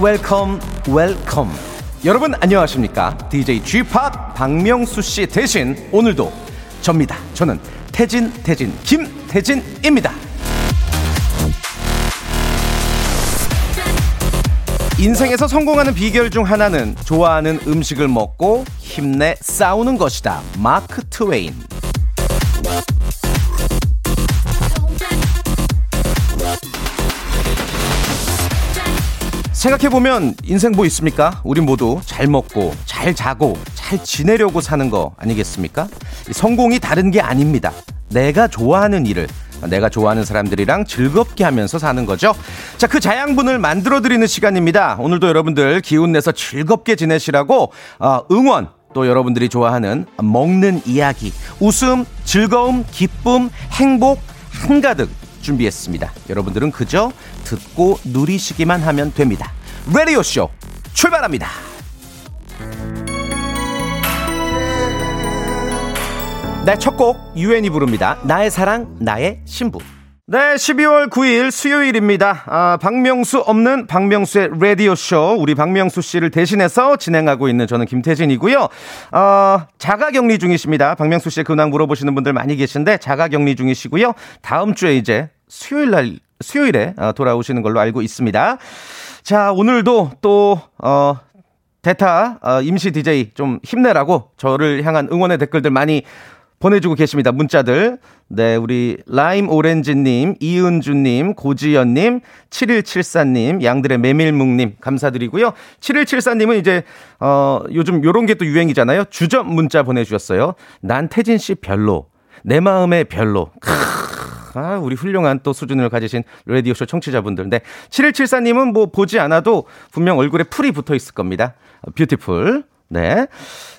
welcome welcome 여러분 안녕하십니까? DJ p 박명수 씨 대신 오늘도 접니다. 저는 태진 태진 김태진입니다. 인생에서 성공하는 비결 중 하나는 좋아하는 음식을 먹고 힘내 싸우는 것이다. 마크 트웨인 생각해보면 인생 뭐 있습니까? 우리 모두 잘 먹고, 잘 자고, 잘 지내려고 사는 거 아니겠습니까? 이 성공이 다른 게 아닙니다. 내가 좋아하는 일을, 내가 좋아하는 사람들이랑 즐겁게 하면서 사는 거죠. 자, 그 자양분을 만들어드리는 시간입니다. 오늘도 여러분들 기운내서 즐겁게 지내시라고, 어, 응원, 또 여러분들이 좋아하는 먹는 이야기, 웃음, 즐거움, 기쁨, 행복, 한가득 준비했습니다. 여러분들은 그저 듣고 누리시기만 하면 됩니다. 라디오쇼 출발합니다. 네, 첫 곡 유엔이 부릅니다. 나의 사랑, 나의 신부. 네, 12월 9일 수요일입니다. 아, 박명수 없는 박명수의 라디오쇼. 우리 박명수 씨를 대신해서 진행하고 있는 저는 김태진이고요. 어, 자가 격리 중이십니다. 박명수 씨의 근황 물어보시는 분들 많이 계신데 자가 격리 중이시고요. 다음 주에 이제 수요일 날, 수요일에 어, 돌아오시는 걸로 알고 있습니다. 자, 오늘도 또, 어, 대타, 어, 임시 DJ 좀 힘내라고 저를 향한 응원의 댓글들 많이 보내주고 계십니다. 문자들. 네, 우리 라임 오렌지님, 이은주님, 고지연님, 7174님, 양들의 메밀묵님, 감사드리고요. 7174님은 이제, 어, 요즘 요런 게 또 유행이잖아요. 주점 문자 보내주셨어요. 난 태진 씨 별로. 내 마음의 별로. 크 아, 우리 훌륭한 또 수준을 가지신 라디오쇼 청취자분들. 네. 7174님은 뭐 보지 않아도 분명 얼굴에 풀이 붙어 있을 겁니다. beautiful. 네.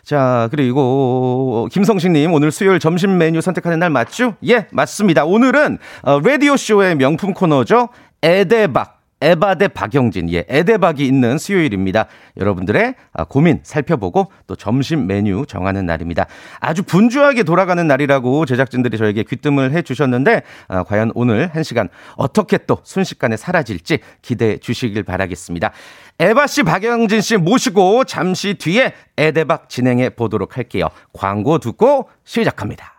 자, 그리고 김성식님 오늘 수요일 점심 메뉴 선택하는 날 맞죠? 예, 맞습니다. 오늘은 어, 라디오 쇼의 명품 코너죠. 에데박. 에바데 박영진, 예, 에데박이 있는 수요일입니다. 여러분들의 아, 고민 살펴보고 또 점심 메뉴 정하는 날입니다. 아주 분주하게 돌아가는 날이라고 제작진들이 저에게 귀뜸을 해 주셨는데, 아, 과연 오늘 한 시간 어떻게 또 순식간에 사라질지 기대해 주시길 바라겠습니다. 에바 씨, 박영진 씨 모시고 잠시 뒤에 에데박 진행해 보도록 할게요. 광고 듣고 시작합니다.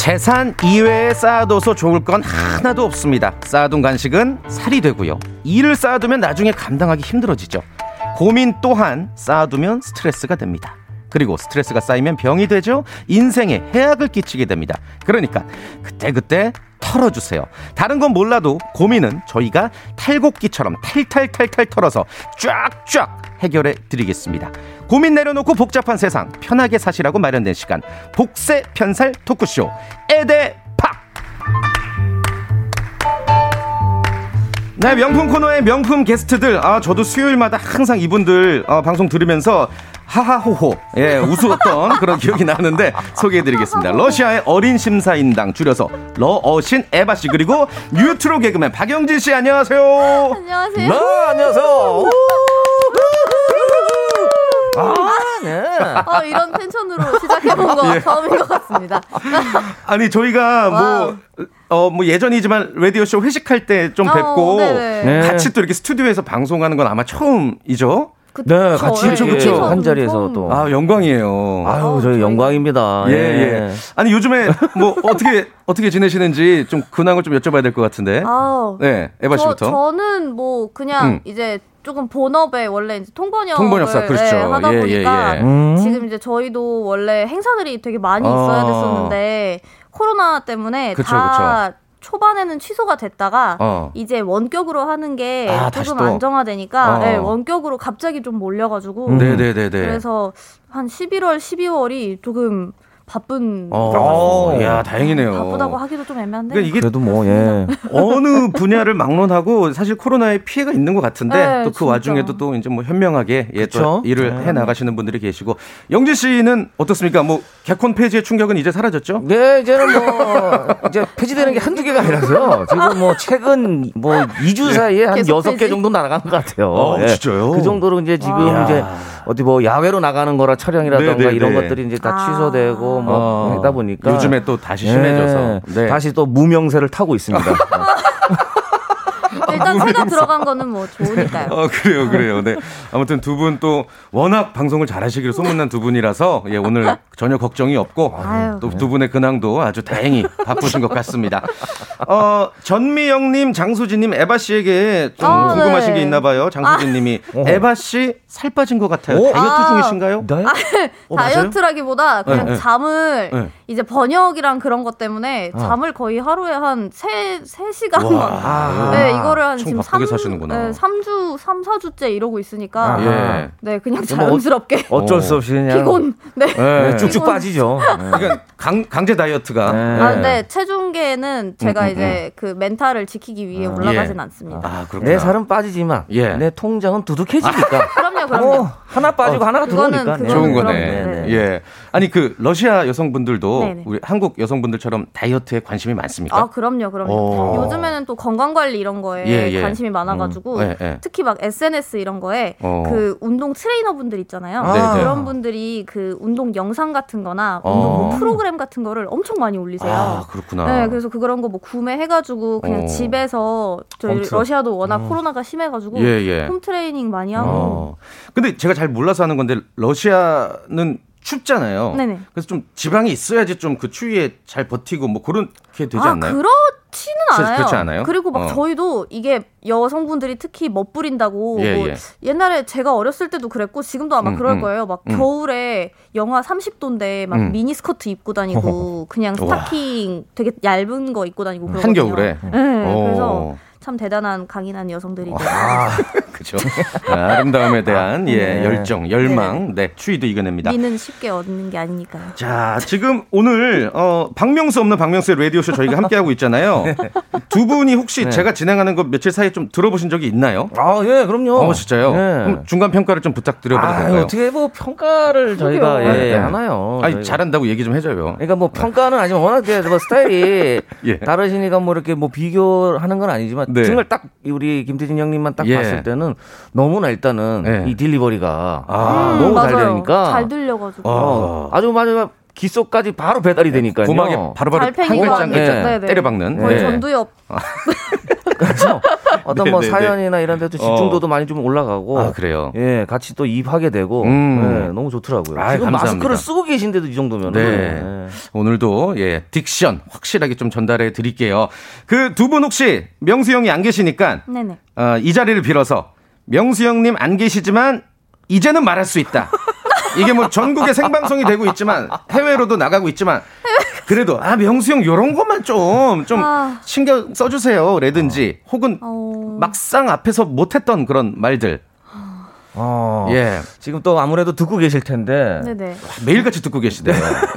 재산 이외에 쌓아둬서 좋을 건 하나도 없습니다. 쌓아둔 간식은 살이 되고요. 일을 쌓아두면 나중에 감당하기 힘들어지죠. 고민 또한 쌓아두면 스트레스가 됩니다. 그리고 스트레스가 쌓이면 병이 되죠. 인생에 해악을 끼치게 됩니다. 그러니까 그때그때 털어주세요. 다른 건 몰라도 고민은 저희가 탈곡기처럼 탈탈탈탈 털어서 쫙쫙 해결해 드리겠습니다. 고민 내려놓고 복잡한 세상 편하게 사시라고 마련된 시간 복세 편살 토크쇼 에데팍 네, 명품 코너의 명품 게스트들. 아, 저도 수요일마다 항상 이분들 어, 방송 들으면서 하하호호, 예, 웃었던 그런 기억이 나는데 소개해드리겠습니다. 러시아의 어린 심사인당 줄여서 러어신 에바 씨 그리고 뉴트로 개그맨 박영진 씨 안녕하세요. 안녕하세요. 네, 안녕하세요. 아, 네. 어, 이런 텐션으로 시작해본 거 예. 처음인 것 같습니다. 아니 저희가. 뭐. 어, 뭐 예전이지만 라디오쇼 회식할 때좀 어, 뵙고. 네. 같이 또 이렇게 스튜디오에서 방송하는 건 아마 처음이죠? 네, 같이 예, 그쵸, 예. 한 자리에서. 또. 아, 영광이에요. 아유, 저희 저희- 영광입니다. 예, 예. 아니, 요즘에 뭐 어떻게, 어떻게 지내시는지 좀 근황을 좀 여쭤봐야 될 것 같은데. 아우. 네, 에바 저, 씨부터. 저는 뭐 그냥 음. 이제 조금 본업에 원래 이제 통번역을 통번역사, 그렇죠. 예, 하다 예, 예, 보니까 예. 음. 지금 이제 저희도 원래 행사들이 되게 많이 아. 있어야 됐었는데 코로나 때문에 그쵸, 다 초반에는 취소가 됐다가 어. 이제 원격으로 하는 게 아, 조금 또? 안정화되니까 어. 네, 원격으로 갑자기 좀 몰려가지고 음. 네네네네. 그래서 한 11월, 12월이 조금 바쁜 어, 야 다행이네요. 바쁘다고 하기도 좀 애매한데 그러니까 이게 그래도 뭐 예. 어느 분야를 막론하고 사실 코로나의 피해가 있는 것 같은데 네, 또그 진짜. 와중에도 또 이제 뭐 현명하게 예, 또? 일을 네. 해 나가시는 분들이 계시고 영진 씨는 어떻습니까? 뭐 개콘 폐지의 충격은 이제 사라졌죠? 네, 이제는 뭐 이제 폐지되는 게 한두 개가 아니라서요. 지금 뭐 최근 뭐 2주 사이에 한 여섯 개? 정도 날아가는 것 같아요. 어, 진짜요? 그 정도로 이제 지금 아. 이제 어디 뭐 야외로 나가는 거라 촬영이라던가 네네네. 이런 것들이 이제 다 아. 취소되고 뭐 어. 하다 보니까 요즘에 또 다시 심해져서 예, 네. 다시 또 무명세를 타고 있습니다. 일단 새가 들어간 거는 뭐 좋으니까요. 어, 그래요, 그래요. 네. 아무튼 두 분 또 워낙 방송을 잘하시기로 소문난 두 분이라서 예, 오늘 전혀 걱정이 없고 아유. 또두 분의 근황도 아주 다행히 바쁘신 것 같습니다. 어, 전미영님, 장수진님, 에바 씨에게 좀 아, 궁금하신 네. 게 있나 봐요. 장수진님이 에바 씨 살 빠진 것 같아요. 오. 다이어트 아. 중이신가요? 네? 어? 다이어트라기보다 그냥 네, 네. 잠을 네. 이제 번역이랑 그런 것 때문에 잠을 거의 하루에 한 세, 세시간 와. 네, 이거를 한총 지금 바쁘게 3, 사시는구나. 네, 3주, 3, 4주째 이러고 있으니까 아, 예. 네, 그냥 뭐 자연스럽게 어쩔 수 없이 그냥 피곤. 네. 네, 쭉쭉 피곤. 빠지죠. 네. 그러니까 강, 강제 다이어트가. 네. 아, 근데 체중계는 제가 음, 음, 이제 그 멘탈을 지키기 위해 올라가진 예. 않습니다. 아, 그렇구나. 내 살은 빠지지만 예. 내 통장은 두둑해지니까. 그럼요, 그럼요. 어, 하나 빠지고 하나가 그거는- 들어오니까. 네. 좋은 거네. 네, 네. 예. 아니 그 러시아 여성분들도 네네. 우리 한국 여성분들처럼 다이어트에 관심이 많습니까? 아, 그럼요, 그럼요. 오. 요즘에는 또 건강 관리 이런 거에 예, 예. 관심이 많아가지고, 음, 예, 예. 특히 막 SNS 이런 거에 어. 그 운동 트레이너 분들 있잖아요. 네, 네. 그런 분들이 그 운동 영상 같은 거나 어. 운동 뭐 프로그램 같은 거를 엄청 많이 올리세요. 아, 그렇구나. 네, 그래서 그런 거 뭐 구매해가지고 그냥 어. 집에서 저희 홈트. 러시아도 워낙 코로나가 심해가지고 예, 예. 홈 트레이닝 많이 하고 어. 근데 제가 잘 몰라서 하는 건데 러시아는 춥잖아요. 네네. 그래서 좀 지방이 있어야지 좀 그 추위에 잘 버티고 뭐 그렇게 되지 아, 않나요? 그렇지는 그렇지- 않아요. 그렇지 않아요? 그리고 막 어. 저희도 이게 여성분들이 특히 멋부린다고 예, 뭐 예. 옛날에 제가 어렸을 때도 그랬고 지금도 아마 음, 그럴 음. 거예요. 막 음. 겨울에 영하 30도인데 막 음. 미니스커트 입고 다니고 그냥 스타킹 되게 얇은 거 입고 다니고 그러거든요. 한겨울에. 네, 오. 그래서 참 대단한 강인한 여성들이죠. 그죠. 아 름다움에 대한 예, 네. 열정, 열망, 네, 추위도 이겨냅니다. 미는 쉽게 얻는 게 아니니까요. 자, 지금 오늘 어 박명수 없는 박명수의 라디오 쇼 저희가 함께 하고 있잖아요. 두 분이 혹시 네. 제가 진행하는 거 며칠 사이에 좀 들어보신 적이 있나요? 아, 예, 그럼요. 어, 진짜요? 예. 그럼 중간 평가를 좀 부탁드려도 아, 될까요? 어떻게 뭐 평가를 저희가. 예, 네. 하나요? 아니, 저희가. 잘한다고 얘기 좀 해줘요. 그러니까 뭐 평가는 아니지만 워낙 뭐 스타일이 예. 다르시니까 뭐 이렇게 뭐 비교하는 건 아니지만 네. 정말 딱 우리 김태진 형님만 딱 예. 봤을 때는 너무나 일단은 예. 이 딜리버리가 아, 너무 잘 맞아요. 되니까 잘 들려가지고. 어. 어, 아주 마지막 기속까지 바로 배달이 되니까요. 고막에 바로바로 한 글자 한. 글자 네네. 때려 박는. 거의 네. 전두엽. 그렇죠. 어떤 네, 뭐 네, 네. 사연이나 이런 데도 집중도도 많이 좀 올라가고 아, 그래요? 예, 같이 또 입하게 되고 음. 예, 너무 좋더라고요. 아이, 지금 감사합니다. 마스크를 쓰고 계신데도 이 정도면 네. 오늘도 예 딕션 확실하게 좀 전달해 드릴게요. 그 두 분 혹시 명수 형이 안 계시니까 네네. 어, 이 자리를 빌어서 명수 형님 안 계시지만 이제는 말할 수 있다. 이게 뭐 전국에 생방송이 되고 있지만 해외로도 나가고 있지만 그래도 아 명수 형 요런 것만 좀좀 아. 신경 써주세요라든지 혹은 어... 막상 앞에서 못했던 그런 말들 어, 예 지금 또 아무래도 듣고 계실 텐데 네네. 매일같이 듣고 계시대요.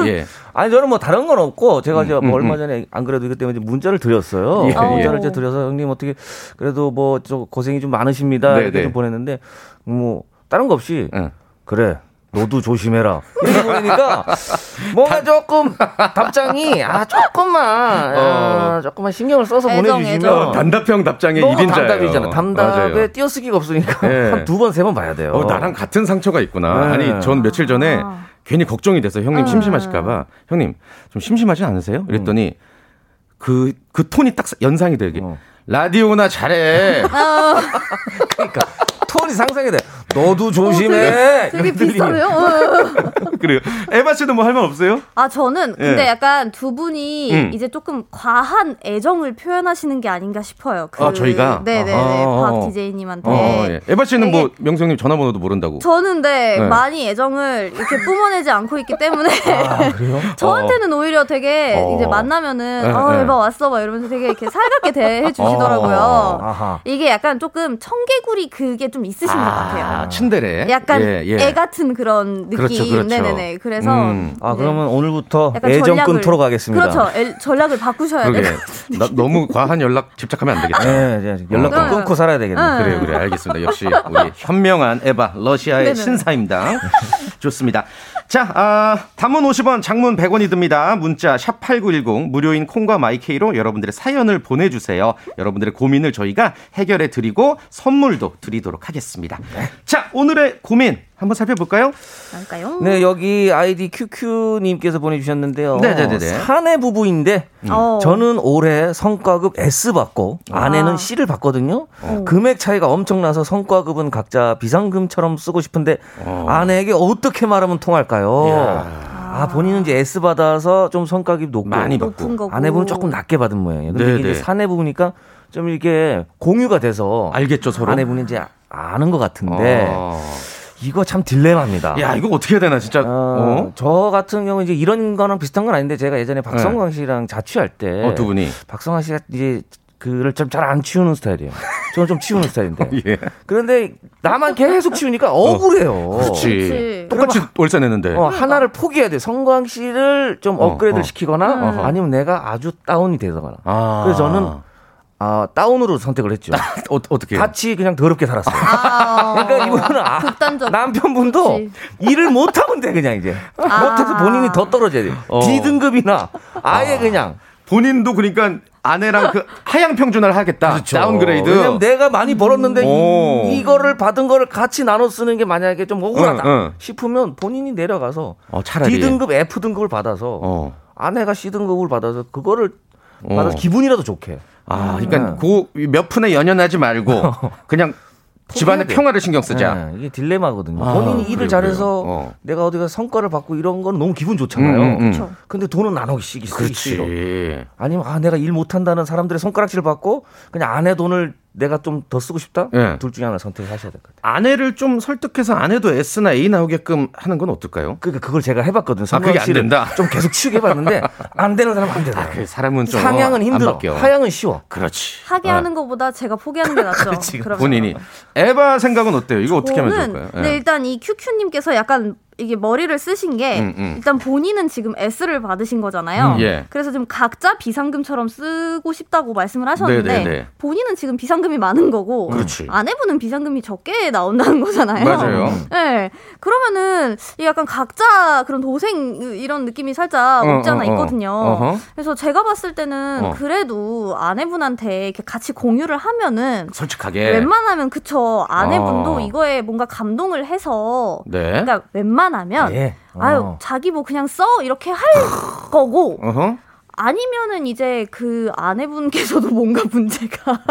예. 아니 저는 뭐 다른 건 없고 제가 이제 음, 뭐 음, 얼마 전에 안 그래도 이것 때문에 이제 문자를 드렸어요. 예, 문자를 예. 이제 드려서 형님 어떻게 그래도 뭐저 고생이 좀 많으십니다 네, 이렇게 네. 좀 보냈는데 뭐 다른 거 없이 응. 그래 너도 조심해라 이렇게 보내니까 뭔가 조금 답장이 아 조금만 아, 조금만 신경을 써서 애정, 보내주시면 애정. 어, 단답형 답장의 너무 1인자예요. 담답이잖아. 담답에 띄어쓰기가 없으니까 네. 한두 번 세 번 봐야 돼요. 어, 나랑 같은 상처가 있구나. 네. 아니, 전 며칠 전에 아. 괜히 걱정이 돼서 형님 음. 심심하실까봐 형님 좀 심심하지 않으세요? 이랬더니 그, 그 톤이 딱 연상이 되게 어. 라디오나 잘해. 그러니까 톤이 상상이 돼. 너도 조심해. 되게 이런 들리니. 비슷하네요. 어. 그래요. 에바 씨는 뭐할 말 없어요? 아 저는 근데 예. 약간 두 분이 음. 이제 조금 과한 애정을 표현하시는 게 아닌가 싶어요. 그, 아, 저희가? 네네네. 박 DJ님한테. 어, 예. 에바 씨는 되게- 뭐 명성님 전화번호도 모른다고. 저는 네, 네. 많이 애정을 이렇게 뿜어내지 않고 있기 때문에 그래요? 저한테는 오히려 되게 어. 이제 만나면은 네, 어 네. 에바 왔어 막 이러면서 되게 이렇게 살갑게 대해 주시 더라고요. 어. 아하. 이게 약간 조금 청개구리 그게 좀 있으신 것 같아요. 아, 츤데레. 약간 예, 예. 애 같은 그런 느낌. 그렇죠, 그렇죠. 네네네. 그래서 음. 아, 네. 그러면 오늘부터 애정 전략을- 끊도록 하겠습니다. 그렇죠. 애- 전략을 바꾸셔야. 돼요. 나, 너무 과한 연락 집착하면 안 되겠다. 네, 네, 연락 네. 끊고 살아야 되겠네. 네. 그래요, 그래. 알겠습니다. 역시 우리 현명한 에바, 러시아의 네네. 신사임당. 좋습니다. 자, 아, 단문 50원, 장문 100원이 듭니다. 문자 샵8910 무료인 콩과 마이케이로 여러분들의 사연을 보내 주세요. 여러분들의 고민을 저희가 해결해 드리고 선물도 드리도록 하겠습니다. 자, 오늘의 고민 한번 살펴볼까요? 할까요? 네, 여기 아이디 QQ님께서 보내주셨는데요. 네네네네. 사내 부부인데 어. 저는 올해 성과급 S 받고 아내는 아. C를 받거든요. 어. 금액 차이가 엄청나서 성과급은 각자 비상금처럼 쓰고 싶은데 아내에게 어떻게 말하면 통할까요? 아, 본인은 이제 S 받아서 좀 성과급이 높고 많이 받고. 아내분은 조금 낮게 받은 모양이에요. 근데 네네. 이게 이제 사내 부부니까 좀 이렇게 공유가 돼서 알겠죠, 서로? 아내분이 이제 아는 것 같은데 어. 이거 참 딜레마입니다. 야, 이거 어떻게 해야 되나, 진짜. 어, 어? 저 같은 경우 이제 이런 거랑 비슷한 건 아닌데 제가 예전에 박성광 씨랑 자취할 때 어, 두 분이. 박성광 씨가 이제 그를 좀 잘 안 치우는 스타일이에요. 저는 좀 치우는 스타일인데. 예. 그런데 나만 계속 치우니까 억울해요. 그렇지. 그렇지. 똑같이 월세 내는데. 어, 하나를 포기해야 돼. 성광 씨를 좀 어, 업그레이드를 어. 시키거나 음. 아니면 내가 아주 다운이 되거나. 아. 그래서 저는 아, down으로 선택을 했죠. 어, 어떻게? 같이 그냥 더럽게 살았어요. 아, 그러니까 이분은 아, 극단적. 남편분도 그치. 일을 못 하면 돼 그냥 이제 아. 못해서 본인이 더 떨어져야 돼. 어. D등급이나 아예 그냥 본인도 그러니까 아내랑 그 하향 평준화를 하겠다. downgrade. 왜냐면 내가 많이 벌었는데 오. 이, 이거를 받은 거를 같이 나눠 쓰는 게 만약에 좀 억울하다 응, 응. 싶으면 본인이 내려가서 어, 차라리. D등급 F 등급을 받아서 어. 아내가 C 등급을 받아서 그거를 어. 받아서 기분이라도 좋게. 아, 그러니까 네. 그몇 푼에 연연하지 말고 그냥 집안의 돼. 평화를 신경 쓰자. 네, 이게 딜레마거든요. 아, 본인이 그래요, 일을 잘해서 그래요. 어. 내가 어디가 성과를 받고 이런 건 너무 기분 좋잖아요. 음, 음, 음. 그렇죠. 근데 돈은 나누기 시기 쓰기 싫어. 그렇지. 아니면 아 내가 일 못한다는 사람들의 손가락질 받고 그냥 아내 돈을 내가 좀 더 쓰고 싶다. 예. 둘 중에 하나 선택하셔야 될 것 같아요. 아내를 좀 설득해서 아내도 S나 A 나오게끔 하는 건 어떨까요? 그러니까 그걸 제가 해봤거든요. 아, 그게 안 된다? 좀 계속 치우게 해봤는데 안 되는 사람은 안 되더라고요. 그 사람은 좀 상향은 어, 힘들어. 하향은 쉬워. 그렇지. 하게 어. 하는 것보다 제가 포기하는 게 낫죠. 본인이 에바 생각은 어때요? 이거 어떻게 하면 좋을까요? 네, 예. 일단 이 큐큐님께서 약간 이게 머리를 쓰신 게 음, 음. 일단 본인은 지금 S를 받으신 거잖아요. 음, 예. 그래서 좀 각자 비상금처럼 쓰고 싶다고 말씀을 하셨는데 네, 네, 네. 본인은 지금 비상금이 많은 거고 그렇지. 아내분은 비상금이 적게 나온다는 거잖아요. 맞아요. 네. 그러면은 이 약간 각자 그런 도생 이런 느낌이 살짝 어, 없지 않아 어, 어. 있거든요. 어허. 그래서 제가 봤을 때는 어. 그래도 아내분한테 이렇게 같이 공유를 하면은 솔직하게. 웬만하면 그쵸 아내분도 어. 이거에 뭔가 감동을 해서 네. 그러니까 웬만 하면 예. 아유 어. 자기 뭐 그냥 써 이렇게 할 거고 어허. 아니면은 이제 그 아내분께서도 뭔가 문제가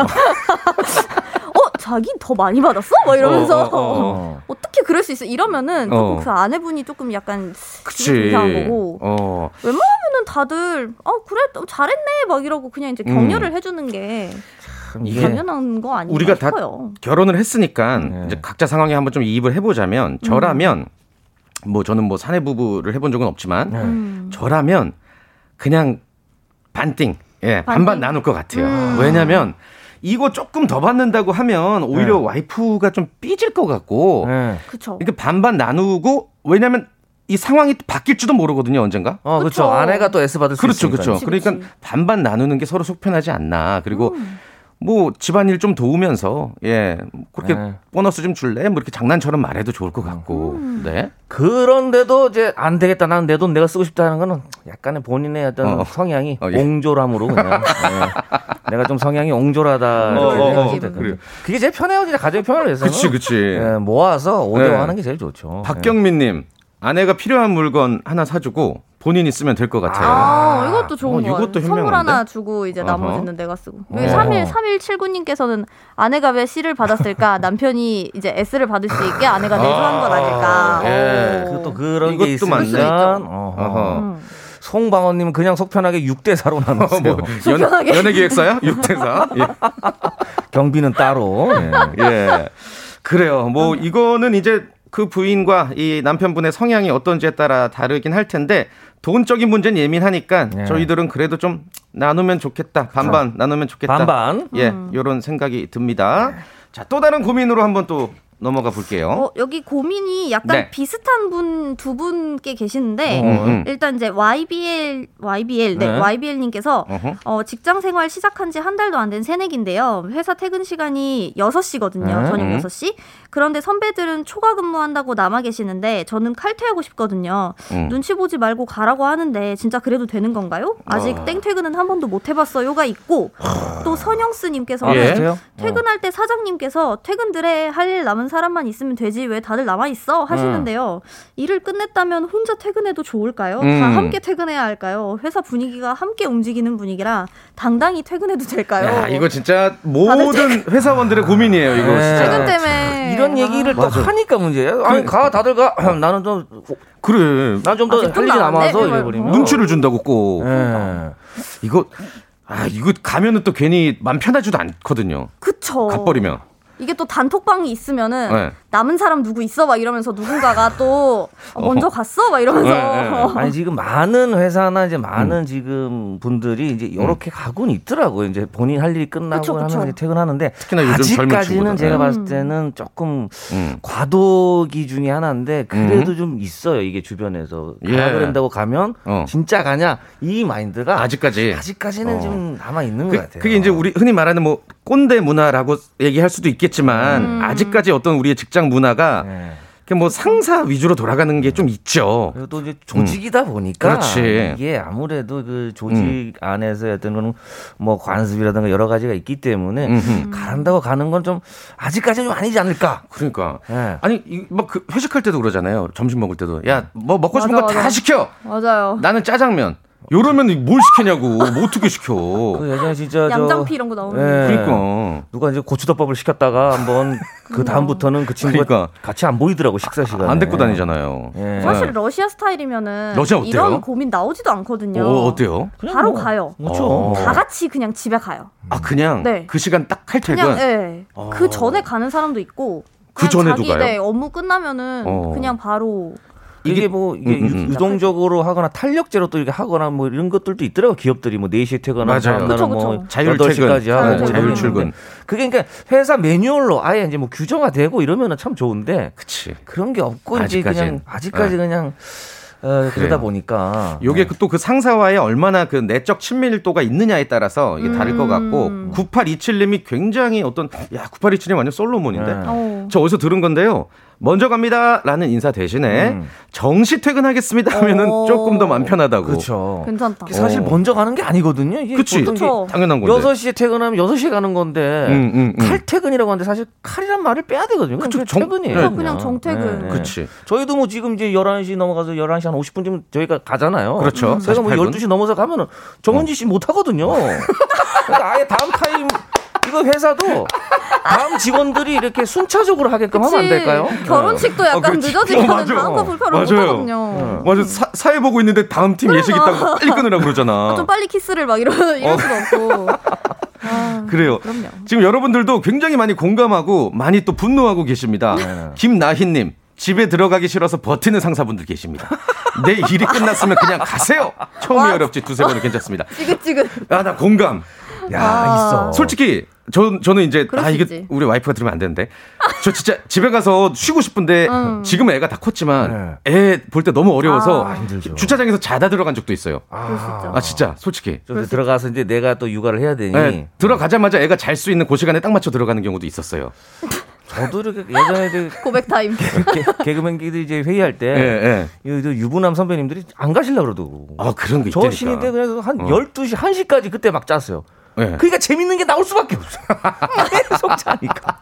어 자기 더 많이 받았어? 막 이러면서 어, 어, 어, 어. 떻게 그럴 수 있어? 이러면은 조금 어. 그 아내분이 조금 약간 그치. 이상한 거고 어. 웬만하면은 다들 어 그래 또 잘했네 막 이러고 그냥 이제 격려를 해주는 게 이게 당연한 거 아닌가 음. 우리가 다 싶어요. 결혼을 했으니까 네. 이제 각자 상황에 한번 좀 이입을 해보자면 저라면 뭐 저는 뭐 사내 부부를 해본 적은 없지만 음. 저라면 그냥 반띵 예 반반 반띵? 나눌 것 같아요. 음. 왜냐면 이거 조금 더 받는다고 하면 오히려 네. 와이프가 좀 삐질 것 같고 예. 그쵸. 이렇게 반반 나누고 왜냐면 이 상황이 또 바뀔지도 모르거든요 언젠가. 어, 그렇죠. 아내가 또 S 받을 수 그렇죠, 있으니까. 그렇죠. 그러니까. 반반 나누는 게 서로 속편하지 않나. 그리고 음. 뭐 집안일 좀 도우면서 예 그렇게 네. 보너스 좀 줄래? 뭐 이렇게 장난처럼 말해도 좋을 것 같고. 음. 네. 그런데도 이제 안 되겠다. 나는 내 돈 내가 쓰고 싶다는 거는 약간의 본인의 어떤 어. 성향이 어, 예. 옹졸함으로 그냥 예. 내가 좀 성향이 옹졸하다. 어, 어, 어. 거예요. 그게 제일 편해요. 진짜 가정의 평화를 위해서는. 그치, 그치. 예, 모아서 5대5 네. 하는 게 제일 좋죠. 박경민 님. 아내가 필요한 물건 하나 사주고 본인이 쓰면 될 것 같아요. 아, 이것도 좋은 어. 이것도 선물? 하나 주고 이제. 나머지는 내가 쓰고. 여기 어. 3일 3179님께서는 아내가 왜 C를 받았을까? 남편이 이제 S를 받을 수 있게 아내가 내조한 건 아닐까? 예. 오. 또 그런 이것도 게 있으면 맞네. 어허. 어허. 음. 송방원님은 그냥 속 편하게 6대 4로 나눴어요. 뭐 연, 연예기획사야? 6대 4? 예. 경비는 따로. 예. 예. 그래요. 뭐 이거는 이제 그 부인과 이 남편분의 성향이 어떤지에 따라 다르긴 할 텐데 돈적인 문제는 예민하니까 예. 저희들은 그래도 좀 나누면 좋겠다. 반반 나누면 좋겠다. 반반. 예, 요런 생각이 듭니다. 자, 또 다른 고민으로 한번 또 넘어가 볼게요. 어, 여기 고민이 약간 네. 비슷한 분 두 분께 계시는데 음, 음. 일단 이제 YBL YBL 네, 네. YBL님께서 어허. 어, 직장 생활 시작한 지 한 달도 안 된 새내기인데요. 회사 퇴근 시간이 6시거든요. 네. 저녁 음. 6시. 그런데 선배들은 초과 근무한다고 남아 계시는데 저는 칼퇴하고 싶거든요. 음. 눈치 보지 말고 가라고 하는데 진짜 그래도 되는 건가요? 아직 어. 땡퇴근은 한 번도 못 해봤어요가 있고 또 선영스 님께서는 예. 그래요? 퇴근할 때 사장님께서 퇴근들에 할 일 남은 사람만 있으면 되지 왜 다들 남아 있어 하시는데요. 일을 끝냈다면 혼자 퇴근해도 좋을까요? 음. 다 함께 퇴근해야 할까요? 회사 분위기가 함께 움직이는 분위기라 당당히 퇴근해도 될까요? 야, 이거 진짜 모든 회사원들의 고민이에요, 이거 네. 진짜. 퇴근 때문에 이런 얘기를 또 맞아. 하니까 문제예요. 아니 가 다들 가. 나는 좀 그래. 난 좀 더 할 일이? 남아서. 이래버리면 눈치를 준다고 꼭. 예. 이거 아, 이거 가면은 또 괜히 맘 편하지도 않거든요. 그쵸. 갓버리면. 이게 또 단톡방이 있으면은 네. 남은 사람 누구 있어 막 이러면서 누군가가 또 어, 먼저 갔어 막 이러면서 네, 네. 아니 지금 많은 회사나 이제 많은 지금 분들이 이제 이렇게 가고는 있더라고요. 이제 본인 할 일이 끝나고 그쵸, 그쵸. 하면 이제 퇴근하는데 특히나 요즘 젊은 아직까지는. 제가 음. 봤을 때는 조금 음. 과도기 중에 하나인데 그래도 좀 있어요. 이게 주변에서 예. 가야 그런다고 가면 어. 진짜 가냐 이 마인드가 아직까지. 아직까지는 어. 좀 남아 있는 것 그, 같아요. 그게 이제 우리 흔히 말하는 뭐 꼰대 문화라고 얘기할 수도 있겠지만 음. 아직까지 어떤 우리의 직장 문화가 네. 그뭐 상사 위주로 돌아가는 게 좀 있죠. 그리고 또 이제 조직이다 보니까 음. 그렇지. 이게 아무래도 그 조직 음. 안에서 어떤 거는 뭐 관습이라든가 여러 가지가 있기 때문에 음흠. 가란다고 가는 건 좀 아직까지는 좀 아니지 않을까. 그러니까 예. 아니 막그 회식할 때도 그러잖아요. 점심 먹을 때도 야 뭐 먹고 싶은 거 다. 시켜. 맞아요. 나는 짜장면. 요러면 뭘 시키냐고. 뭐 어떻게 시켜. 그 예전에 진짜 저 양장피 이런 거 나오는 예. 그러니까. 누가 이제 고추덮밥을 시켰다가 한번 그 다음부터는 그 친구가 그러니까. 같이 안 보이더라고 식사 시간에. 안 데리고 다니잖아요. 예. 사실 러시아 스타일이면은 러시아 어때요? 이런 고민 나오지도 않거든요. 어, 어때요? 바로 뭐, 가요. 그렇죠. 어. 다 같이 그냥 집에 가요. 아 그냥 네. 그 시간 딱 칼퇴근. 그냥 예. 그 전에 가는 사람도 있고 그 전에도 자기 가요? 네, 업무 끝나면은 어. 그냥 바로 이게 뭐 이게 음, 음, 음. 유- 유동적으로 하거나 탄력제로 또 이렇게 하거나 뭐 이런 것들도 있더라고 기업들이 뭐 4시에 퇴근하고 맞아요. 다음 날은 그쵸, 뭐 그쵸. 자율 8시까지 퇴근. 하고 네, 자율 출근. 그게 그러니까 회사 매뉴얼로 아예 이제 뭐 규정화 되고 이러면은 참 좋은데 그치. 그런 게 없고 이제. 그냥 아직까지 네. 그냥 어, 그러다. 보니까 요게 또그 상사와의 얼마나 그 내적 친밀도가 있느냐에 따라서 이게 다를 것 같고 음. 9827님이 굉장히 어떤 야 9827님 완전 솔로몬인데 네. 어. 저 어디서 들은 건데요. 먼저 갑니다 라는 인사 대신에 음. 정시 퇴근하겠습니다 하면은 어. 조금 더 마음 편하다고. 그렇죠. 괜찮다. 사실 어. 먼저 가는 게 아니거든요. 이게 그치. 그쵸. 당연한 건데. 6시에 퇴근하면 6시에 가는 건데 음, 음, 음. 칼퇴근이라고 하는데 사실 칼이란 말을 빼야 되거든요. 그냥 그쵸, 그냥 정- 퇴근이에요. 네. 그냥 정퇴근. 그치. 저희도 뭐 지금 이제 11시 넘어가서 11시 한 50분쯤 저희가 가잖아요. 그렇죠. 제가 뭐 48분. 12시 넘어서 가면은 정은지 씨 못 하거든요. 그러니까 아예 다음 타임 이거 회사도 다음 직원들이 이렇게 순차적으로 하게끔 하면 안 될까요? 결혼식도 어, 약간 그렇지. 늦어지면 어. 다음 거 불편을 못 맞아요. 하거든요. 맞아 사, 사회 보고 있는데 다음 팀 예식 있다고 빨리 끊으라고 그러잖아. 좀 빨리 키스를 막 이러, 이럴 수도 없고. 아, 그래요. 그럼요. 지금 여러분들도 굉장히 많이 공감하고 많이 또 분노하고 계십니다. 김나희님. 집에 들어가기 싫어서 버티는 상사분들 계십니다. 내 일이 끝났으면 그냥 가세요. 처음이 어렵지 두세 번은 괜찮습니다. 찌긋찌긋. 아, 나 공감. 야, 아. 있어. 솔직히 저, 저는 이제 아수 이게. 우리 와이프가 들으면 안 되는데 저 진짜 집에 가서 쉬고 싶은데 음. 지금 애가 다 컸지만 애 볼 때 너무 어려워서 아. 주차장에서 자다 들어간 적도 있어요. 있죠. 아 진짜 솔직히 저 들어가서 이제 내가 또 육아를 해야 되니 네, 들어가자마자 애가 잘 수 있는 그 시간에 딱 맞춰 들어가는 경우도 있었어요. 저도 이렇게 예전에 그 고백 타임. 개, 개그맨끼리 이제 회의할 때 예, 예. 이 유부남 선배님들이 안 가실라 그러더라고. 아 그런 게저 있다니까. 신인데 그래서 한 어. 12시, 1시까지 그때 막 짰어요. 예. 그러니까 재밌는 게 나올 수밖에 없어. 계속 자니까.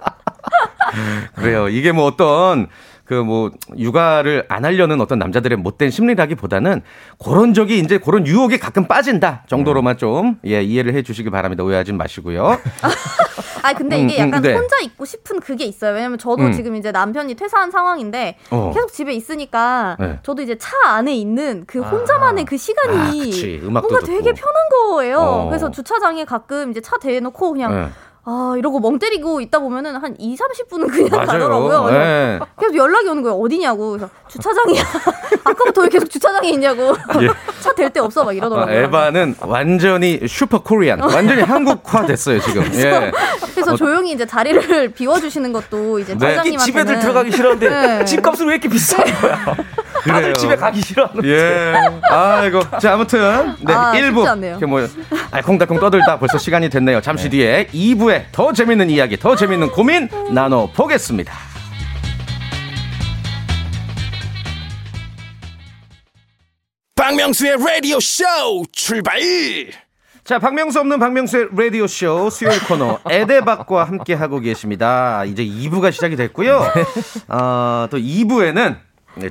그래요. 이게 뭐 어떤 그 뭐 육아를 안 하려는 어떤 남자들의 못된 심리라기보다는 그런 적이 이제 그런 유혹에 가끔 빠진다 정도로만 좀 예, 이해를 해 주시기 바랍니다. 오해하지 마시고요. 아 근데 이게 음, 음, 약간 네. 혼자 있고 싶은 그게 있어요. 왜냐면 저도 음. 지금 이제 남편이 퇴사한 상황인데 어. 계속 집에 있으니까 네. 저도 이제 차 안에 있는 그 혼자만의 그 시간이 아, 뭔가 듣고. 되게 편한 거예요. 어. 그래서 주차장에 가끔 이제 차 대놓고 그냥 네. 아 이러고 멍 때리고 있다 보면은 한 2, 30분은 그냥 맞아요. 가더라고요. 그래서 예. 계속 연락이 오는 거예요. 어디냐고. 그래서 주차장이야. 아까부터 왜 계속 주차장에 있냐고. 차댈 데 없어 막 아, 이러더라고요. 에바는 완전히 슈퍼 코리안, 완전히 한국화 됐어요 지금. 예. 그래서 조용히 이제 자리를 비워주시는 것도 이제 네. 차장님한테는 집에들 들어가기 싫었는데 네. 집값은 왜 이렇게 비싼 거야? 그래요. 다들 집에 가기 싫어하는. 예. 아이고. 자, 아무튼. 네, 아, 1부. 쉽지 않네요. 이렇게 뭐, 알콩달콩 떠들다 벌써 시간이 됐네요. 잠시 뒤에 2부에 더 재밌는 이야기, 더 재밌는 고민 나눠보겠습니다. 박명수의 라디오 쇼 출발 자, 박명수 없는 박명수의 라디오 쇼 수요일 코너 에데박과 함께 하고 계십니다. 이제 2부가 시작이 됐고요. 어, 또 2부에는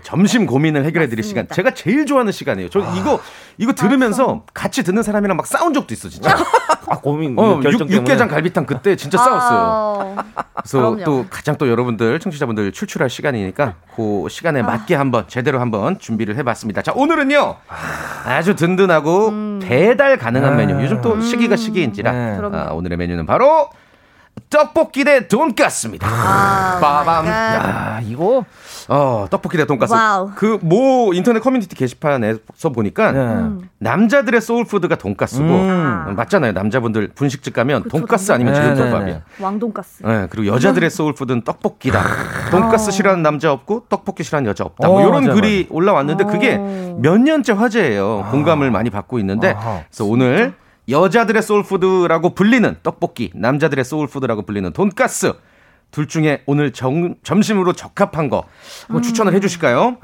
점심 고민을 해결해 드릴 시간. 제가 제일 좋아하는 시간이에요. 저 이거, 이거 들으면서 같이 듣는 사람이랑 막 싸운 적도 있어, 진짜. 아, 고민 어, 결정 육, 때문에. 육개장 갈비탕 그때 진짜 싸웠어요. 아, 그래서 그럼요. 또 가장 또 여러분들 청취자분들 출출할 시간이니까 그 시간에 맞게 한번 제대로 한번 준비를 해 봤습니다. 자 오늘은요 아주 든든하고 배달 가능한 메뉴. 요즘 또 시기가 시기인지라 네. 아, 오늘의 메뉴는 바로 떡볶이 대 돈가스입니다. 아, 빠밤. 아, 이거 어 떡볶이 대 돈가스. 그 모 인터넷 커뮤니티 게시판에서 보니까 네. 남자들의 soul food가 돈가스고 음. 맞잖아요. 남자분들 분식집 가면 그쵸, 돈가스 아니면 네, 제육덮밥이야. 네, 네. 왕돈가스. 네, 그리고 여자들의 soul food는 떡볶이다. 돈가스 싫어하는 남자 없고 떡볶이 싫어하는 여자 없다. 뭐 어, 이런 글이 올라왔는데 그게 어. 몇 년째 화제예요. 공감을 많이 받고 있는데 아하, 그래서 오늘 여자들의 soul food라고 불리는 떡볶이, 남자들의 soul food라고 불리는 돈가스 둘 중에 오늘 정- 점심으로 적합한 거 한번 추천을 해주실까요?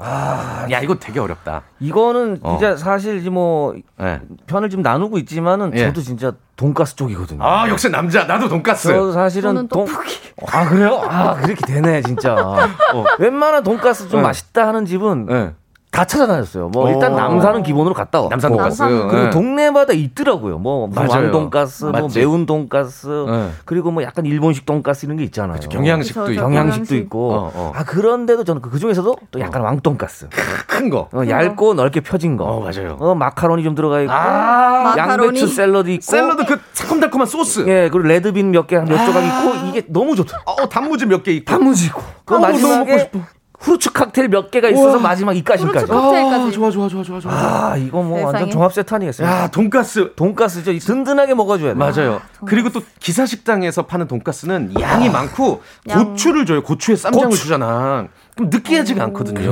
야 이거 되게 어렵다. 이거는 어. 진짜 사실 뭐 네. 편을 좀 나누고 있지만은 예. 저도 진짜 돈가스 쪽이거든요. 아 역시 남자 나도 돈가스. 저도 사실은 돈 떡볶이. 아 그래요? 아 그렇게 되네 진짜. 어. 웬만한 돈가스 좀 네. 맛있다 하는 집은 네. 다 찾아다녔어요. 뭐 일단 오. 남산은 기본으로 갔다 왔고. 남산 돈가스. 그리고 네. 동네마다 있더라고요. 뭐 맞아요. 왕돈가스, 뭐 맞지. 매운 돈가스, 네. 그리고 뭐 약간 일본식 돈가스 이런 게 있잖아요. 경양식도 그쵸, 있고 경양식도 경양식. 있고. 어, 어. 아 그런데도 저는 그 중에서도 또 약간 왕돈가스. 큰 거. 어, 얇고 넓게 펴진 거. 어, 맞아요. 어, 마카로니 좀 들어가 있고. 아, 마카로니. 양배추 샐러드 있고. 샐러드 그 새콤달콤한 소스. 예, 그리고 red bean 몇 개, 몇 조각 있고, 이게 너무 좋다. 어, 단무지 몇 개 있고. 단무지 있고. 그 아, 마지막에 먹고 싶어. 후르츠 칵테일 몇 개가 있어서 마지막 이까지까지. 후르츠 칵테일까지. 좋아, 좋아, 좋아, 좋아, 좋아. 아, 이거 뭐 완전 세상에. 종합 세트 아니겠어요? 야, 돈가스. 돈가스죠. 이 든든하게 먹어줘야 돼. 맞아요. 그리고 또 기사 식당에서 파는 돈가스는 양이 많고 양. 고추를 줘요. 고추에 쌈장을 고추. 주잖아. 그럼 느끼하지가 않거든요.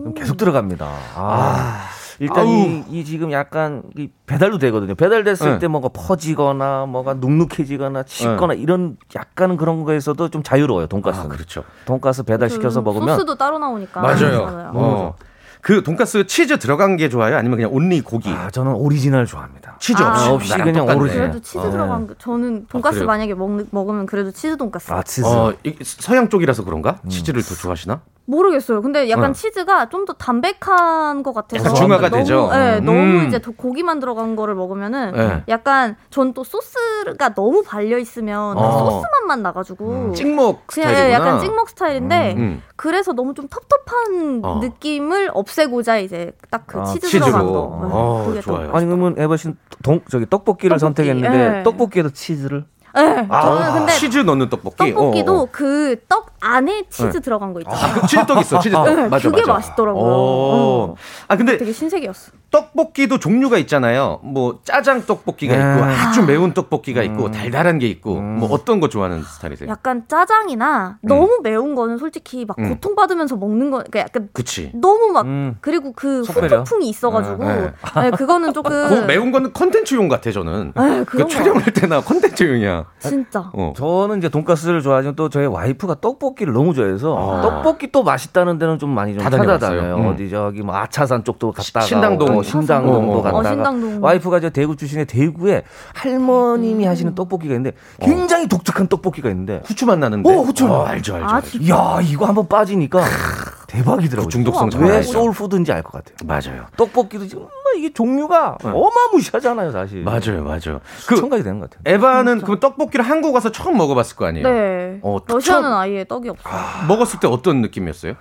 그럼 계속 들어갑니다. 아. 일단 이, 이 지금 약간 이 배달도 되거든요. 배달됐을 네. 때 뭔가 퍼지거나 뭐가 눅눅해지거나 식거나 이런 약간은 그런 거에서도 좀 자유로워요. 돈가스는. 그렇죠. 돈가스 배달 시켜서 그 먹으면 소스도 따로 나오니까. 맞아요. 어. 그 돈가스 치즈 들어간 게 좋아요? 아니면 그냥 only 고기? 아, 저는 오리지널 좋아합니다. 치즈 아, 없이, 없이 나랑 그냥 똑같네. 오리지널. 그래도 치즈 어. 들어간 거. 저는 돈가스 그래요? 만약에 먹, 먹으면 그래도 치즈 돈가스. 아, 치즈. 어, 이- 서양 쪽이라서 그런가? 치즈를 더 좋아하시나? 모르겠어요. 근데 약간 어. 치즈가 좀 더 담백한 것 같아서 약간 중화가 너무, 되죠? 네, 음. 너무 이제 도- 고기만 들어간 거를 먹으면은 네. 약간 전 또 소스가 너무 발려 있으면 어. 소스 맛만 나가지고 찍먹 그냥 스타일이구나. 약간 찍먹 스타일인데 음. 그래서 너무 좀 텁텁한 어. 느낌을 없애고자 이제 딱그 아, 치즈 치즈로. 들어간 거. 네, 어, 그게 또 좋아요. 아니 그러면 에바 씨는 동 저기 떡볶이를 떡볶이, 선택했는데 예. 떡볶이에도 치즈를 네, 아, 저는 근데 치즈 넣는 떡볶이. 떡볶이도 어, 어. 그떡 안에 치즈 네. 들어간 거 있잖아요. 아, 그 치즈떡 있어. 치즈떡. 네, 맞아, 그게 맞아. 맛있더라고요. 어. 어. 아 근데 되게 신세계였어. 떡볶이도 종류가 있잖아요. 뭐 짜장 떡볶이가 네. 있고 아주 매운 떡볶이가 있고 음. 달달한 게 있고 뭐 어떤 거 좋아하는 스타일이세요? 약간 짜장이나 너무 매운 거는 솔직히 막 음. 고통받으면서 먹는 거, 그러니까 약간 그치. 너무 막 음. 그리고 그? 후폭풍이 있어가지고 네. 네, 그거는 조금 그 매운 거는 컨텐츠용 같아 저는. 에이, 그 거. 촬영할 때나 컨텐츠용이야. 진짜 어. 저는 이제 돈가스를 좋아하지만 또 저희 와이프가 떡볶이를 너무 좋아해서 아. 떡볶이 또 맛있다는 데는 좀 많이 좀. 찾아다녀요. 음. 어디 저기 뭐 아차산 쪽도 갔다가 신당동. 어, 신당 동도 어, 어. 갔다가 어. 와이프가 저 대구 출신의 대구에 할머님이 하시는 떡볶이가 있는데 굉장히 독특한 떡볶이가 있는데 후추 맛 나는데. 어, 후추 맛. 어, 알죠, 알죠. 아, 알죠. 야 이거 한번 빠지니까 대박이더라고요. 그 중독성 왜 아니죠. 소울 푸드인지 알 것 같아요. 맞아요. 떡볶이도 지금 이게 종류가 어마무시하잖아요, 사실. 맞아요, 맞아요. 그 첨가이 되는 것 같아요. 에바는 그 떡볶이를 한국 와서 처음 먹어봤을 거 아니에요? 네. 어, 러시아는 처음- 아예 떡이 없어요. 아, 먹었을 때 어떤 느낌이었어요?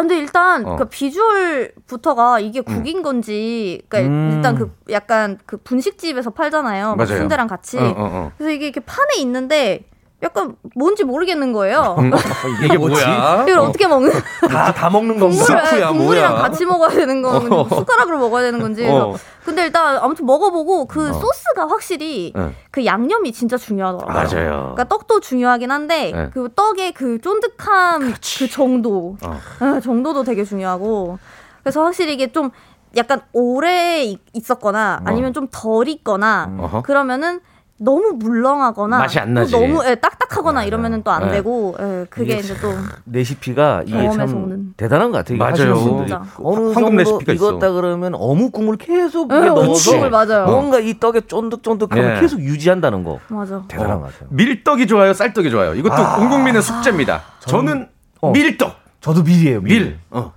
근데 일단 어. 그 비주얼부터가 이게 국인 건지, 그러니까 음. 일단 그 약간 그 분식집에서 팔잖아요. 맞아요. 순대랑 같이. 어, 어, 어. 그래서 이게 이렇게 판에 있는데 약간 뭔지 모르겠는 거예요. 이게 뭐야? 이걸 어. 떻게 먹는? 다, 다 먹는 건가? 국물을, 국물이랑 뭐야? 같이 먹어야 되는 건지 뭐 숟가락으로 먹어야 되는 건지. 어. 근데 일단 아무튼 먹어보고 그 소스가 확실히 응. 그 양념이 진짜 중요하더라고요. 맞아요. 그러니까 떡도 중요하긴 한데 네. 그 떡의 그 쫀득함 그 정도 어. 아, 정도도 되게 중요하고 그래서 확실히 이게 좀 약간 오래 있- 있었거나 아니면 좀 덜 있거나 어허. 그러면은 너무 물렁하거나 맛이 안또 나지. 너무 예, 딱딱하거나 이러면은 또안 네. 되고 예, 그게 이제 또 레시피가 이게 경험에서 참 오는. 대단한 것 같아요. 맞아요. 어느 황금 정도. 익었다 그러면 어묵 국물 계속 네, 넣어서 국물 맞아요. 뭔가 이 떡의 쫀득쫀득함을 예. 계속 유지한다는 거 맞아. 대단한 어, 것 같아요. 밀떡이 좋아요, 쌀떡이 좋아요. 이것도 온 국민의 숙제입니다. 저는 어. 밀떡, 저도 밀이에요. 밀. 어.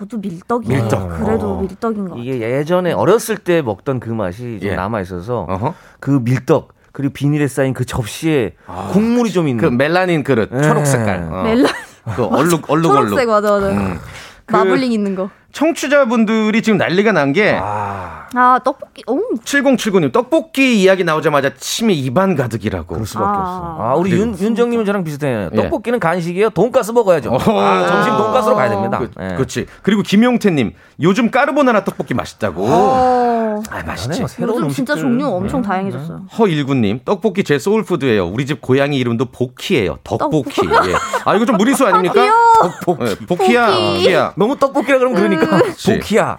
저도 밀떡이에요. 밀떡. 그래도 어. 밀떡인 것 같아요. 이게 예전에 어렸을 때 먹던 그 맛이 좀 예. 남아 있어서 어허. 그 밀떡 그리고 비닐에 쌓인 그 접시에 국물이 좀 있는 그 멜라닌 그릇, 예. 초록 색깔. 어. 멜라 그 얼룩 얼룩 얼룩. 초록색 맞아 맞아. 음. 그 마블링 있는 거. 청취자분들이 지금 난리가 난게 아, 아 떡볶이. 오. 7079님 떡볶이 이야기 나오자마자 침이 입안 가득이라고. 그럴 수밖에 아. 없어. 아, 우리 윤, 윤정님은 저랑 비슷해요. 예. 떡볶이는 간식이에요. 돈가스 먹어야죠. 어허. 아, 점심 돈가스로 가야 됩니다. 그, 예. 그렇지. 그리고 김용태님 요즘 까르보나라 떡볶이 맛있다고. 어. 아 맛있지. 새로운 요즘 진짜. 종류 엄청 다양해졌어요. 허일구님 떡볶이 제 soul food예요. 우리 집 고양이 이름도 복희예요. 덕복희. 예. 아 이거 좀 무리수 아닙니까? 덕복희. 예, 복희야. 복희. 복희야. 너무 떡볶이라 그러면 그러니까 그치. 복희야.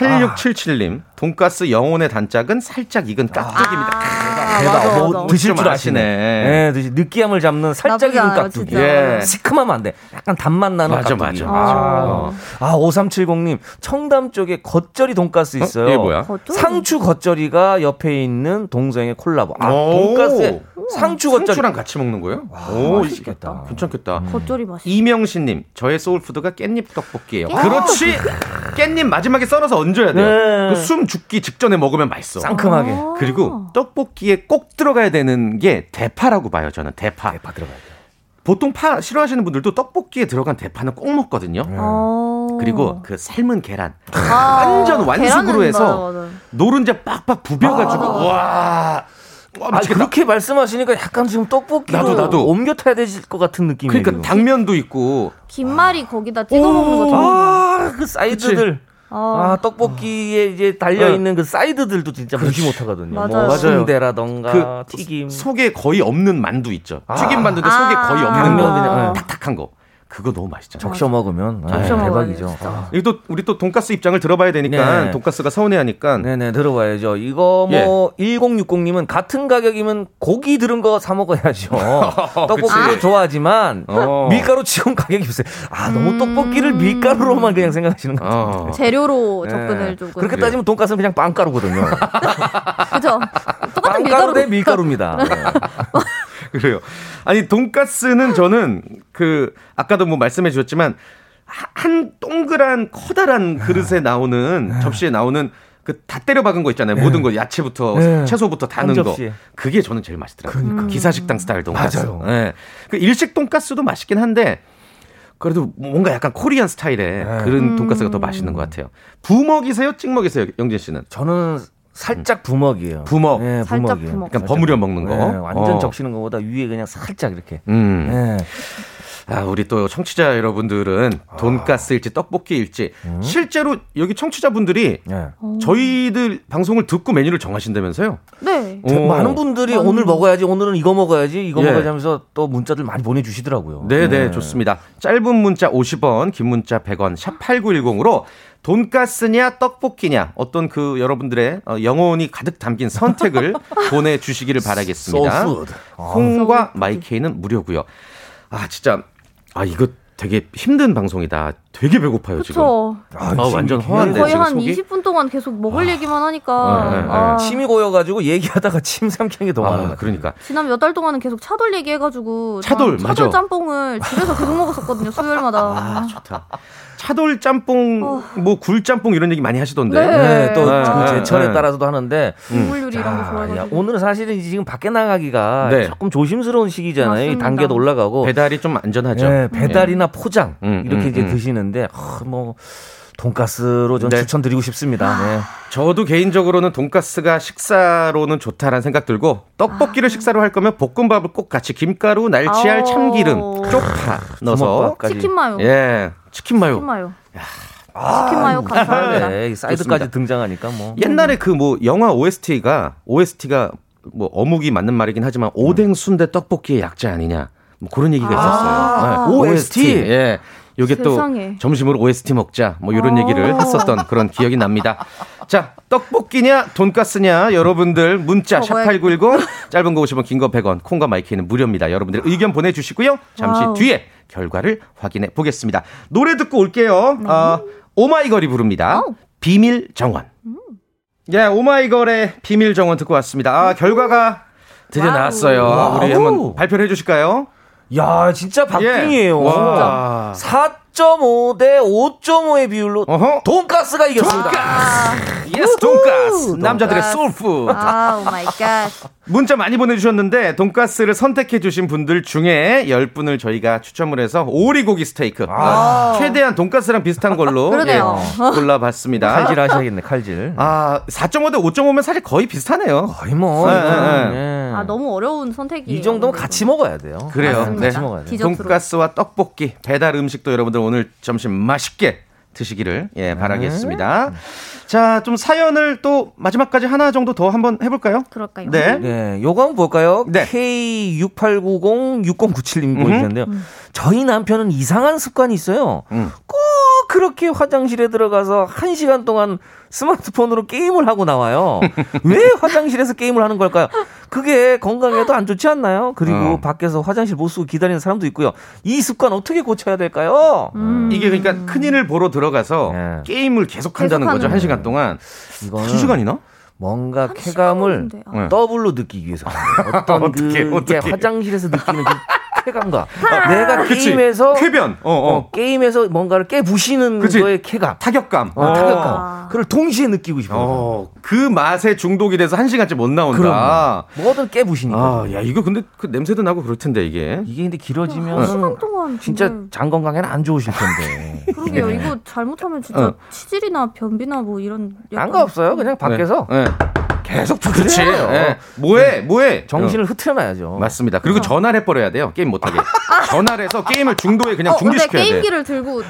8677님 돈가스 영혼의 단짝은 살짝 익은 깍두기입니다. 아, 대박. 맞아, 뭐 맞아. 드실 줄좀 아시네. 예, 드시- 느끼함을 잡는 살짝 익은 깍두기. 예. 시큼하면 안 돼. 약간 단맛 나는 맞아, 깍두기. 맞아, 맞아. 아, 아 5370님 청담 쪽에 겉절이 돈가스 있어요. 이게 뭐야? 겉절이? 상추 겉절이가 옆에 있는 동생의 콜라보. 아 오. 돈가스에 상추 겉절이. 상추랑 같이 먹는 거예요? 오, 맛있겠다. 괜찮겠다. 겉절이 맛있어. 이명신 님, 저의 soul food가 깻잎 떡볶이에요. 그렇지. 깻잎 마지막에 썰어서 얹어야 돼요. 네. 그숨 죽기 직전에 먹으면 맛있어. 상큼하게. 아. 그리고 떡볶이에 꼭 들어가야 되는 게 대파라고 봐요. 저는 대파. 대파 들어가야 돼. 보통 파 싫어하시는 분들도 떡볶이에 들어간 대파는 꼭 먹거든요. 어. 그리고 그 삶은 계란 아, 완전 완숙으로 해서 맞아, 맞아. 노른자 빡빡 부벼가지고 와. 와 아, 미치겠다. 그렇게 말씀하시니까 약간 지금 떡볶이로 나도, 나도. 옮겨 타야 될 것 같은 느낌이에요. 그러니까 당면도 있고 김말이 거기다 찍어 먹는 거 좋아. 아, 그 사이드들. 아, 아, 떡볶이에 이제 달려 있는 그 사이드들도 진짜 무시 못 하거든요. 맞아요. 뭐. 순대라던가 그 튀김. 속에 거의 없는 만두 있죠. 튀김 만두인데 아. 속에 거의 없는 거. 그냥, 예. 탁탁한 거. 그거 너무 맛있잖아요. 적셔 먹으면 아, 적셔 먹어야 대박이죠. 아. 이거 또 우리 또 돈가스 입장을 들어봐야 되니까 네. 돈가스가 서운해하니까 네네 들어봐야죠. 이거 예. 뭐 1060님은 같은 가격이면 고기 들은 거 사 먹어야죠. 떡볶이도 그치. 좋아하지만 어. 밀가루 지금 가격이 비싸요. 아 너무 떡볶이를 밀가루로만 그냥 생각하시는 것 같아요. 어. 재료로 네. 접근을 조금. 그렇게 따지면 돈가스는 그냥 빵가루거든요. 그죠? 똑같은 빵가루 밀가루. 대 밀가루입니다. 네. 그래요. 아니 돈가스는 저는 그 아까도 뭐 말씀해 주셨지만 하- 한 동그란 커다란 그릇에 나오는 접시에 나오는 그 다 때려 박은 거 있잖아요. 모든 거 야채부터 네. 채소부터 다한 넣은 거. 그게 저는 제일 맛있더라고요. 기사식당 스타일 돈가스. 맞아요. 예. 그 일식 돈가스도 맛있긴 한데 그래도 뭔가 약간 코리안 스타일의 네. 그런 돈가스가 더 맛있는 것 같아요. 부먹이세요? 찍먹이세요? 영진 씨는? 저는 살짝 부먹이에요. 부먹. 네, 살짝 부먹이에요. 부먹. 약간 버무려 먹는 거. 네, 완전 어. 적시는 것보다 위에 그냥 살짝 이렇게. 음. 네. 아, 우리 또 청취자 여러분들은 돈가스일지 떡볶이일지 실제로 여기 청취자분들이 네. 저희들 방송을 듣고 메뉴를 정하신다면서요? 네. 오. 많은 분들이 오늘 먹어야지, 오늘은 이거 먹어야지, 이거 예. 먹어야지 하면서 또 문자들 많이 보내주시더라고요. 네, 네, 좋습니다. 짧은 문자 50원, 긴 문자 100원, 샵 8910으로 돈가스냐 떡볶이냐 어떤 그 여러분들의 어, 영혼이 가득 담긴 선택을 보내주시기를 바라겠습니다. 콩과 마이케이는 무료고요. 아 진짜 아 이거 되게 힘든 방송이다. 되게 배고파요 지금. 그쵸. 아, 완전 허한데 거의 지금 한 속이. 20분 동안 계속 먹을 얘기만 하니까. 네, 네, 네. 아, 침이 고여가지고 얘기하다가 침 삼키는 게더 아, 같아요. 그러니까 지난 몇 달 동안은 계속 차돌 얘기해가지고. 차돌, 맞아. 차돌 짬뽕을 집에서 계속 먹었었거든요, 수요일마다. 아, 좋다. 차돌 짬뽕, 뭐굴 짬뽕 이런 얘기 많이 하시던데. 네. 네, 또 네, 그 네, 제철에 네. 따라서도 하는데 국물 요리 이런 거 아, 야, 좋아해가지고. 오늘은 사실은 지금 밖에 나가기가 네. 조금 조심스러운 시기잖아요. 단계도 올라가고 배달이 좀 안전하죠. 네, 배달이나 포장 음, 이렇게 음, 이제 음. 드시는데 아, 뭐 돈가스로 좀 네. 추천드리고 싶습니다. 네. 저도 개인적으로는 돈가스가 식사로는 좋다라는 생각 들고 떡볶이를 식사로 할 거면 볶음밥을 꼭 같이 김가루, 날치알, 아오. 참기름, 쪽파 넣어서 주먹밥까지. 치킨 마요. 예 치킨 마요. 치킨 마요. 치킨 마요 감사합니다. 네, 이 사이드까지 좋습니다. 등장하니까 뭐 옛날에 그 뭐 영화 OST가 OST가 뭐 어묵이 맞는 말이긴 하지만 오뎅 순대 떡볶이의 약자 아니냐 뭐 그런 얘기가 있었어요. 네, OST. 예. 요게 또 세상에. 점심으로 OST 먹자 뭐 이런 아. 얘기를 했었던 그런 기억이 납니다. 자, 떡볶이냐 돈가스냐 여러분들 문자 저거야. 샵8910 짧은 거 50원 긴 거 100원 콩과 마이K는 무료입니다. 여러분들 의견 보내 주시고요. 잠시 wow. 뒤에 결과를 확인해 보겠습니다. 노래 듣고 올게요. 어, 오마이걸이 부릅니다. 아우. 비밀 정원. 예, 오마이걸의 비밀 정원 듣고 왔습니다. 아, 결과가 드디어 wow. 나왔어요. 우리 한번 발표를 해 주실까요? 야 진짜 박빙이에요. 예. 와. 4.5 대 5.5의 비율로 어허. 돈가스가 이겼습니다. yes, 돈가스. 남자들의 soul food. 아, oh my god. 문자 많이 보내주셨는데 돈가스를 선택해 주신 분들 중에 10분을 저희가 추첨을 해서 오리고기 스테이크 아, 최대한 돈가스랑 비슷한 걸로. 예, 골라봤습니다. 칼질 하셔야겠네 칼질. 아4.5 대 5.5면 사실 거의 비슷하네요. 거의 뭐 네, 네, 예. 아, 너무 어려운 선택이에요. 이 정도면 같이 먹어야 돼요. 그래요. 맞습니다. 네. 같이 먹어야 돼요. 디저트로. 돈가스와 떡볶이 배달 음식도 여러분들 오늘 점심 맛있게 드시기를 예 바라겠습니다. 자, 좀 사연을 또 마지막까지 하나 정도 더 한번 해볼까요? 그럴까요? 네. 네, 요거 한번 볼까요? 네. K6890-6097님 보내주셨는데요. 저희 남편은 이상한 습관이 있어요. 음. 꼭 그렇게 화장실에 들어가서 한 시간 동안 스마트폰으로 게임을 하고 나와요. 왜 화장실에서 게임을 하는 걸까요? 그게 건강에도 안 좋지 않나요? 그리고 어. 밖에서 화장실 못 쓰고 기다리는 사람도 있고요. 이 습관 어떻게 고쳐야 될까요? 음. 이게 그러니까 큰일을 보러 들어가서 네. 게임을 계속 한다는 거죠. 한 시간 동안. 이거는 한 시간이나? 뭔가 한 쾌감을. 네. 더블로 느끼기 위해서. 어떤 그 어떡해. 화장실에서 느끼는 그 쾌감과 내가 그치. 게임에서 쾌변. 어, 어. 어, 게임에서 뭔가를 깨부시는 그치. 거의 쾌감, 타격감. 어, 타격감, 그걸 동시에 느끼고 싶어요. 어, 그 맛에 중독이 돼서 한 시간째 못 나온다. 그럼 뭐든 깨부시니까. 아, 야, 이거 근데 그 냄새도 나고 그럴 텐데, 이게. 이게 근데 길어지면 한 시간 동안 진짜 장 건강에는 안 좋으실 텐데. 그러게요. 이거 잘못하면 진짜 어. 치질이나 변비나 뭐 이런 약간- 상관없어요. 그냥 밖에서 네. 네. 계속 그렇지. 두드려요. 네. 뭐해, 뭐해. 정신을 흐트려놔야죠. 어, 맞습니다. 그리고 전화를 해버려야 돼요. 게임 못하게. 전화를 해서 게임을 중도에 그냥 어, 중지시켜야 돼. 게임기를 들고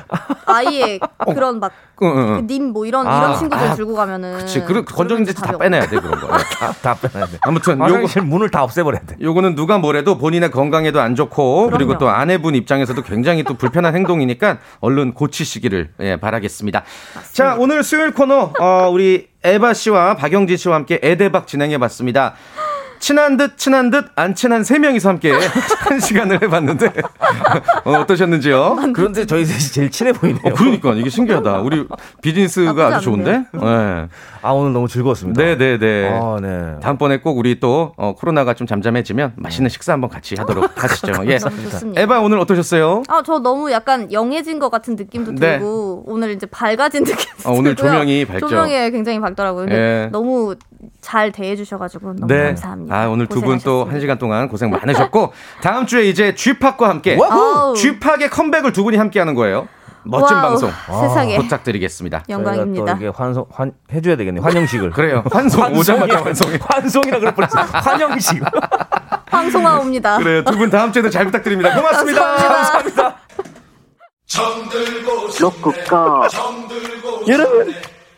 아예 그런 막 응, 응, 응. 님뭐 이런 아, 이런 친구들 아, 들고 가면은 그치. 그 건전지 다 빼내야 돼, 그런 거. 다, 다 빼놔야 돼. 아무튼 요거 화장실 문을 다 없애버려야 돼. 요거는 누가 뭐래도 본인의 건강에도 안 좋고 그리고 그럼요. 또 아내분 입장에서도 굉장히 또 불편한 행동이니까 얼른 고치시기를 예, 바라겠습니다. 자, 오늘 수요일 코너 어, 우리 에바 씨와 박영진 씨와 함께 에데박 진행해 봤습니다. 친한 듯 친한 듯 안 친한 세 명이서 함께 한 시간을 해봤는데 어, 어떠셨는지요? 그런데 저희 셋이 제일 친해 보이네요. 어, 그러니까 이게 신기하다. 우리 비즈니스가 아주 좋은데. 네. 아 오늘 너무 즐거웠습니다. 네, 네, 네. 아, 네. 다음번에 꼭 우리 또 어, 코로나가 좀 잠잠해지면 맛있는 식사 한번 같이 하도록 하시죠. 예. 좋습니다. 에바 오늘 어떠셨어요? 아, 저 너무 약간 영해진 것 같은 느낌도 네. 들고 오늘 이제 밝아진 느낌도 아, 오늘 들고요. 조명이 밝죠? 조명이 굉장히 밝더라고요. 예. 너무 잘 대해 주셔가지고 너무 감사합니다. 아, 오늘 두 분 또. 한 시간 동안 고생 많으셨고 다음 주에 이제 쥐팍과 함께. 쥐팍의 컴백을 두 분이 함께 하는 거예요. 멋진 wow, 방송 세상에 부탁드리겠습니다. 저희가 영광입니다. 또 이게 환송 환 해줘야 되겠네요. 환영식을. 그래요. 환송 오자마자 환송해. 환송이라 그럴 뻔했어요. 환영식. 황송아 옵니다. 그래요. 두 분 다음 주에도 잘 부탁드립니다. 고맙습니다. 감사합니다. 여러분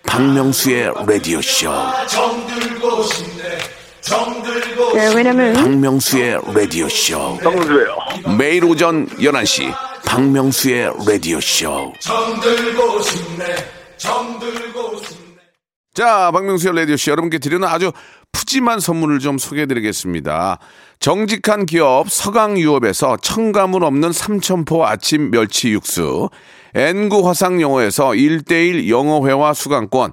박명수의 라디오 쇼 네, 왜냐면 박명수의 라디오 쇼. 매일 오전 11시 박명수의 라디오 쇼. 자, 박명수의 라디오 씨 여러분께 드리는 아주 푸짐한 선물을 좀 소개해 드리겠습니다. 정직한 기업 서강유업에서 첨가물 없는 삼천포 아침 멸치 육수, 엔구 화상영어에서 1대1 영어회화 수강권,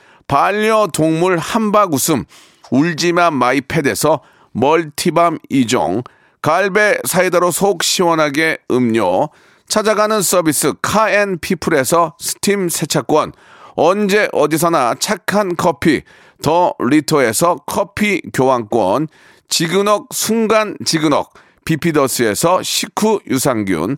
반려동물 함박 웃음 울지마 마이패드에서 multi balm 2종, 갈배 사이다로 속 시원하게 음료, 찾아가는 서비스 카앤피플에서 스팀 세차권, 언제 어디서나 착한 커피 더 리터에서 커피 교환권, 지그넉 순간 지그넉 비피더스에서 식후 유산균,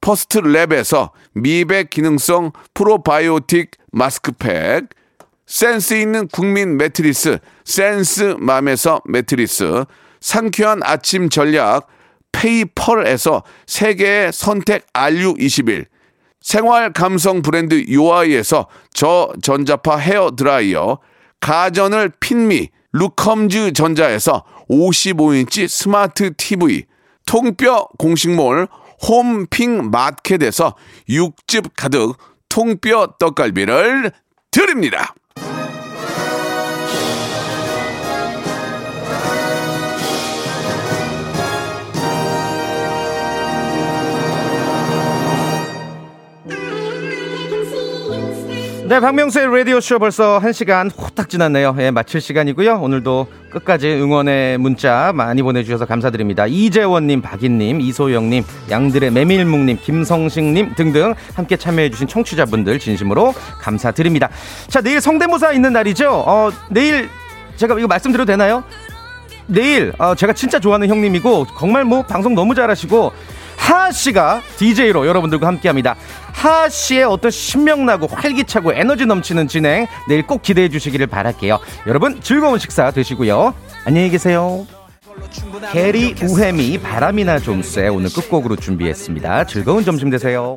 퍼스트 랩에서 미백 기능성 프로바이오틱 마스크팩, 센스 있는 국민 매트리스 센스맘에서 매트리스, 상쾌한 아침 전략 페이펄에서 세계의 선택 RU21, 생활 감성 브랜드 요아이에서 저전자파 헤어 드라이어, 가전을 핀미 루컴즈 전자에서 55인치 스마트 TV, 통뼈 공식몰 홈핑 마켓에서 육즙 가득 통뼈 떡갈비를 드립니다. 네, 박명수의 라디오쇼 벌써 1시간 후딱 지났네요. 예, 마칠 시간이고요. 오늘도 끝까지 응원의 문자 많이 보내주셔서 감사드립니다. 이재원님, 박인님, 이소영님, 양들의 메밀묵님, 김성식님 등등 함께 참여해주신 청취자분들 진심으로 감사드립니다. 자, 내일 성대모사 있는 날이죠. 어, 내일 제가 이거 말씀드려도 되나요? 내일 어, 제가 진짜 좋아하는 형님이고 정말 뭐 방송 너무 잘하시고 하하 씨가 DJ로 여러분들과 함께합니다. 하하 씨의 어떤 신명나고 활기차고 에너지 넘치는 진행 내일 꼭 기대해 주시기를 바랄게요. 여러분 즐거운 식사 되시고요. 안녕히 계세요. 게리 우헤미 바람이나 좀 쐬 오늘 끝곡으로 준비했습니다. 즐거운 점심 되세요.